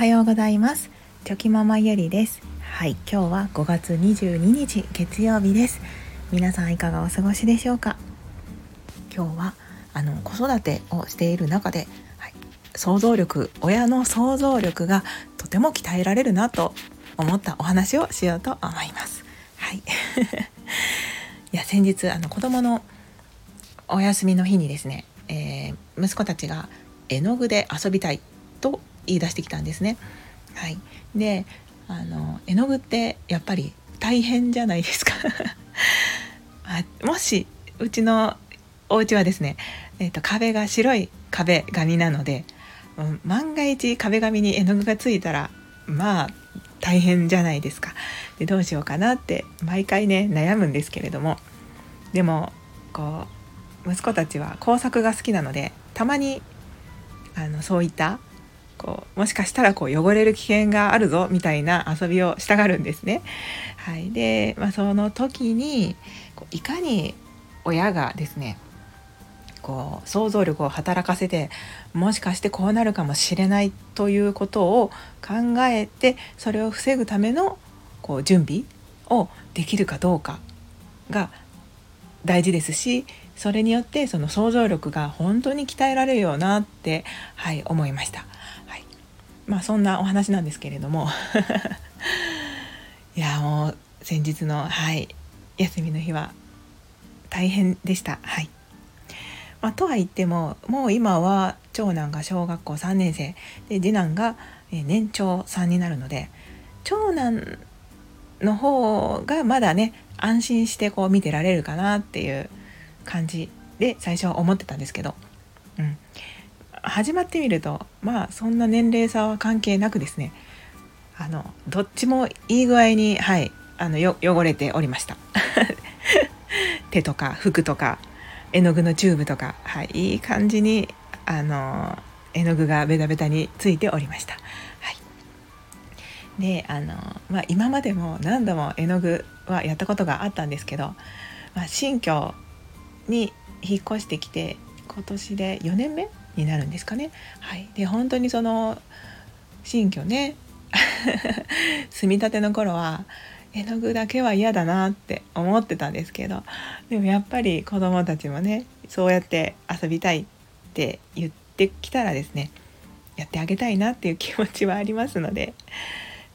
はようございます。チョキママゆりです。はい今日は5月22日月曜日です。皆さんいかがお過ごしでしょうか？今日はあの子育てをしている中で、はい、想像力親の想像力がとても鍛えられるなと思ったお話をしようと思います。はい。いや先日あの子供のお休みの日にですね、えー、息子たちが絵の具で遊びたいと言い出してきたんですね。はい、であの絵の具ってやっぱり大変じゃないですか。もしうちのお家はですね、えーと、壁が白い壁紙なので、うん、万が一壁紙に絵の具がついたらまあ大変じゃないですか。でどうしようかなって毎回ね悩むんですけれども。でもこう息子たちは工作が好きなのでたまにあのそういったこうもしかしたらこう汚れる危険があるぞみたいな遊びをしたがるんですね。はい、で、まあ、その時にこういかに親がですねこう想像力を働かせてもしかしてこうなるかもしれないということを考えてそれを防ぐためのこう準備をできるかどうかが大事ですしそれによってその想像力が本当に鍛えられるようなって、はい、思いました。まあそんなお話なんですけれども。いやもう先日のはい休みの日は大変でした。はい。まあ、とは言ってももう今は長男が小学校3年生。で次男が年長さんになるので長男の方がまだね安心してこう見てられるかなっていう感じで最初は思ってたんですけど、うん、始まってみるとまあそんな年齢差は関係なくですねあのどっちもいい具合にはいあの汚れておりました 手とか服とか絵の具のチューブとか、はい、いい感じにあの絵の具がベタベタについておりました。はい、であの、まあ、今までも何度も絵の具はやったことがあったんですけど、まあ、新居に引っ越してきて今年で4年目になるんですかね。はい、で本当にその新居ね 住みたての頃は絵の具だけは嫌だなって思ってたんですけどでもやっぱり子どもたちもねそうやって遊びたいって言ってきたらですねやってあげたいなっていう気持ちはありますので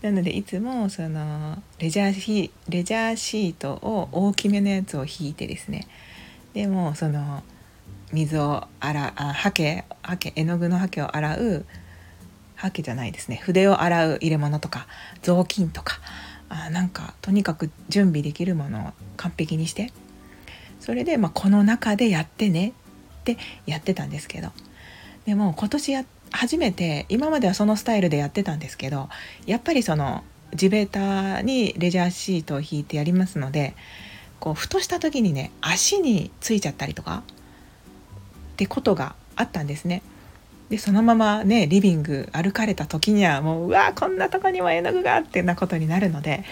なのでいつもそのレジャーシレジャーシートを大きめのやつを引いてですねでもその水を洗あハケハケ絵の具のハケを洗うハケじゃないですね。筆を洗う入れ物とか雑巾とかあなんかとにかく準備できるものを完璧にしてそれで、まあ、この中でやってねってやってたんですけど。でも今年や初めて今まではそのスタイルでやってたんですけどやっぱりその地べたにレジャーシートを引いてやりますのでこうふとした時にね足についちゃったりとかってことがあったんですね。でそのままねリビング歩かれた時にはもううわこんなとこにも絵の具がってなことになるので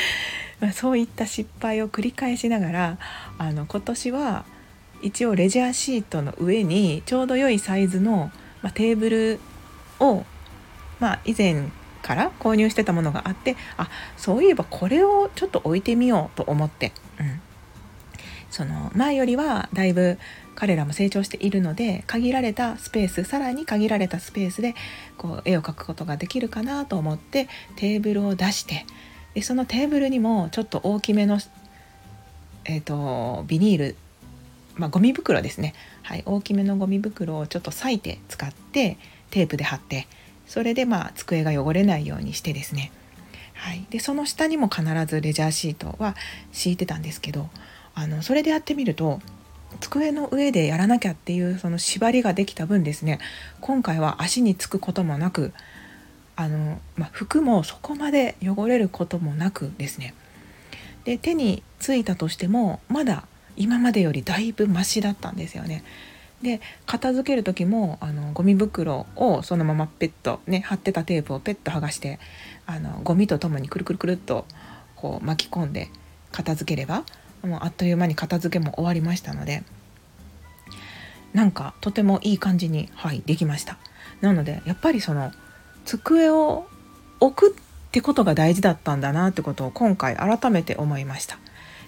そういった失敗を繰り返しながらあの今年は一応レジャーシートの上にちょうど良いサイズの、まあ、テーブルを、まあ、以前から購入してたものがあってあそういえばこれをちょっと置いてみようと思って、うん、その前よりはだいぶ彼らも成長しているので限られたスペースさらに限られたスペースでこう絵を描くことができるかなと思ってテーブルを出してでそのテーブルにもちょっと大きめの、えーと、ビニール、まあ、ゴミ袋ですね、はい、大きめのゴミ袋をちょっと裂いて使ってテープで貼ってそれでまあ机が汚れないようにしてですね。はい、でその下にも必ずレジャーシートは敷いてたんですけどあのそれでやってみると机の上でやらなきゃっていうその縛りができた分ですね今回は足につくこともなくあの、まあ、服もそこまで汚れることもなくですねで手についたとしてもまだ今までよりだいぶマシだったんですよね。で片付ける時もあのゴミ袋をそのままペットね貼ってたテープをペット剥がしてあのゴミとともにくるくるくるっとこう巻き込んで片付ければもうあっという間に片付けも終わりましたのでなんかとてもいい感じに、はい、できましたなのでやっぱりその机を置くってことが大事だったんだなってことを今回改めて思いました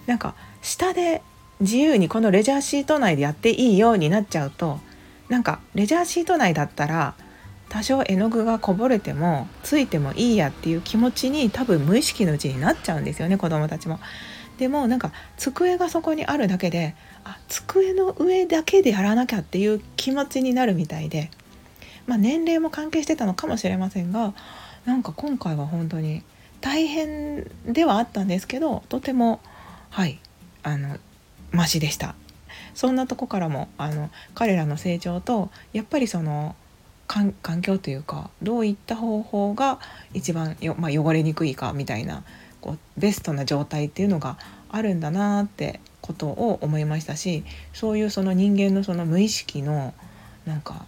なんか下で自由にこのレジャーシート内でやっていいようになっちゃうとなんかレジャーシート内だったら多少絵の具がこぼれてもついてもいいやっていう気持ちに多分無意識のうちになっちゃうんですよね子どもたちも。でもなんか机がそこにあるだけであ机の上だけでやらなきゃっていう気持ちになるみたいで、まあ、年齢も関係してたのかもしれませんがなんか今回は本当に大変ではあったんですけどとてもはいあのマシでした。そんなとこからもあの彼らの成長とやっぱりその環境というかどういった方法が一番よ、まあ、汚れにくいかみたいなこうベストな状態っていうのがあるんだなってことを思いましたしそういうその人間のその無意識のなんか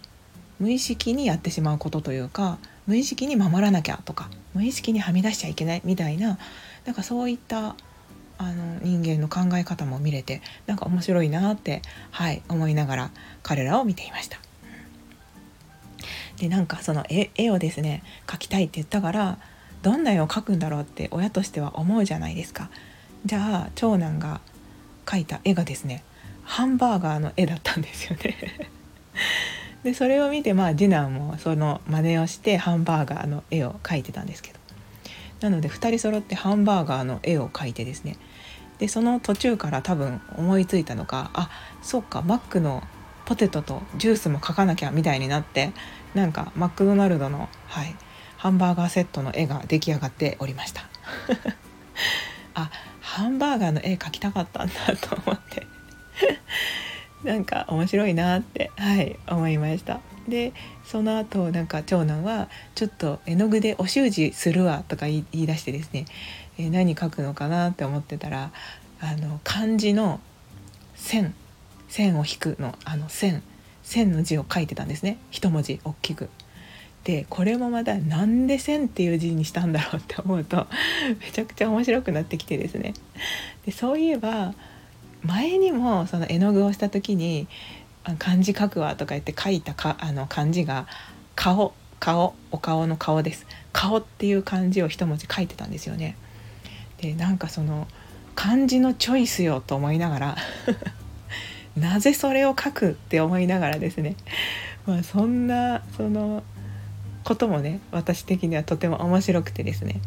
無意識にやってしまうことというか無意識に守らなきゃとか無意識にはみ出しちゃいけないみたいななんかそういったあの人間の考え方も見れてなんか面白いなってはい思いながら彼らを見ていました。でなんかその絵絵をですね描きたいって言ったからどんな絵を描くんだろうって親としては思うじゃないですか。じゃあ長男が描いた絵がですねハンバーガーの絵だったんですよね。でそれを見てまあ次男もその真似をしてハンバーガーの絵を描いてたんですけど。なので2人揃ってハンバーガーの絵を描いてですね。でその途中から多分思いついたのかあそうかマックのポテトとジュースも描かなきゃみたいになってなんかマクドナルドの、はい、ハンバーガーセットの絵が出来上がっておりました。あハンバーガーの絵描きたかったんだと思って。なんか面白いなってはい思いました。でその後なんか長男は「ちょっと絵の具でお習字するわ」とか言い出してですね、えー、何書くのかなって思ってたらあの漢字の線線を引くのあの線線の字を書いてたんですね。一文字大きく。でこれもまたなんで線っていう字にしたんだろうって思うとめちゃくちゃ面白くなってきてですね。でそういえば前にもその絵の具をした時に漢字書くわとか言って書いたかあの漢字が顔顔お顔の顔です。顔っていう漢字を一文字書いてたんですよね。でなんかその漢字のチョイスよと思いながら なぜそれを書くって思いながらですね、まあ、そんなそのこともね私的にはとても面白くてですね。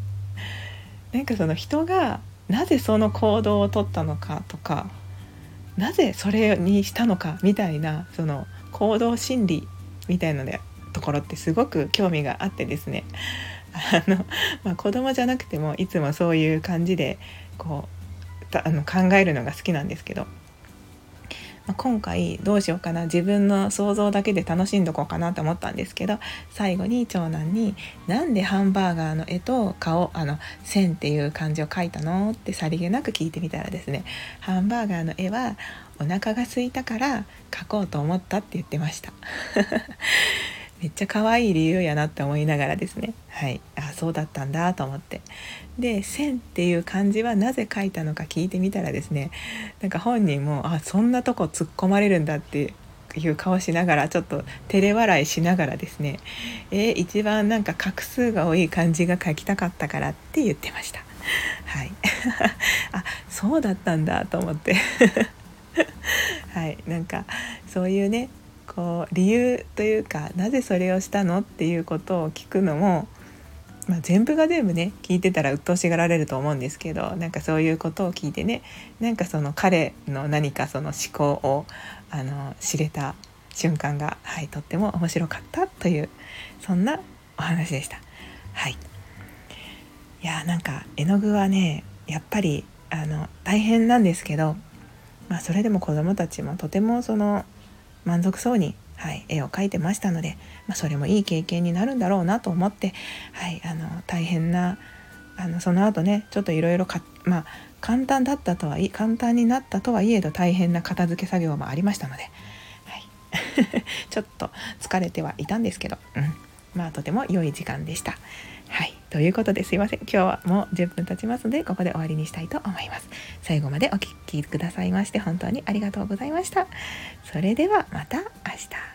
なんかその人がなぜその行動をとったのかとかなぜそれにしたのかみたいなその行動心理みたいなところってすごく興味があってですね。あの、まあ、子供じゃなくてもいつもそういう感じでこうあの考えるのが好きなんですけど。今回どうしようかな自分の想像だけで楽しんどこうかなと思ったんですけど最後に長男に「なんでハンバーガーの絵と顔あの線っていう漢字を書いたの?」ってさりげなく聞いてみたらですねハンバーガーの絵はお腹が空いたから描こうと思ったって言ってましためっちゃ可愛い理由やなって思いながらですね。はい。あそうだったんだと思って。で「線」っていう漢字はなぜ書いたのか聞いてみたらですねなんか本人もあそんなとこ突っ込まれるんだっていう顔しながらちょっと照れ笑いしながらですねえー、一番なんか画数が多い漢字が書きたかったからって言ってました。はい。あそうだったんだと思って。はい。なんかそういうねこう理由というかなぜそれをしたのっていうことを聞くのも、まあ、全部が全部ね聞いてたら鬱陶しがられると思うんですけどなんかそういうことを聞いてねなんかその彼の何かその思考をあの知れた瞬間が、はい、とっても面白かったというそんなお話でした。はい、いやなんか絵の具はねやっぱりあの大変なんですけど、まあ、それでも子どもたちもとてもその満足そうに、はい、絵を描いてましたので、まあ、それもいい経験になるんだろうなと思って、はい、あの大変なあのその後ねちょっといろいろまあ簡単だったとはい簡単になったとはいえど大変な片付け作業もありましたので、はい、ちょっと疲れてはいたんですけど、うん、まあとても良い時間でした。ということですいません。今日はもう10分経ちますので、ここで終わりにしたいと思います。最後までお聴きくださいまして、本当にありがとうございました。それではまた明日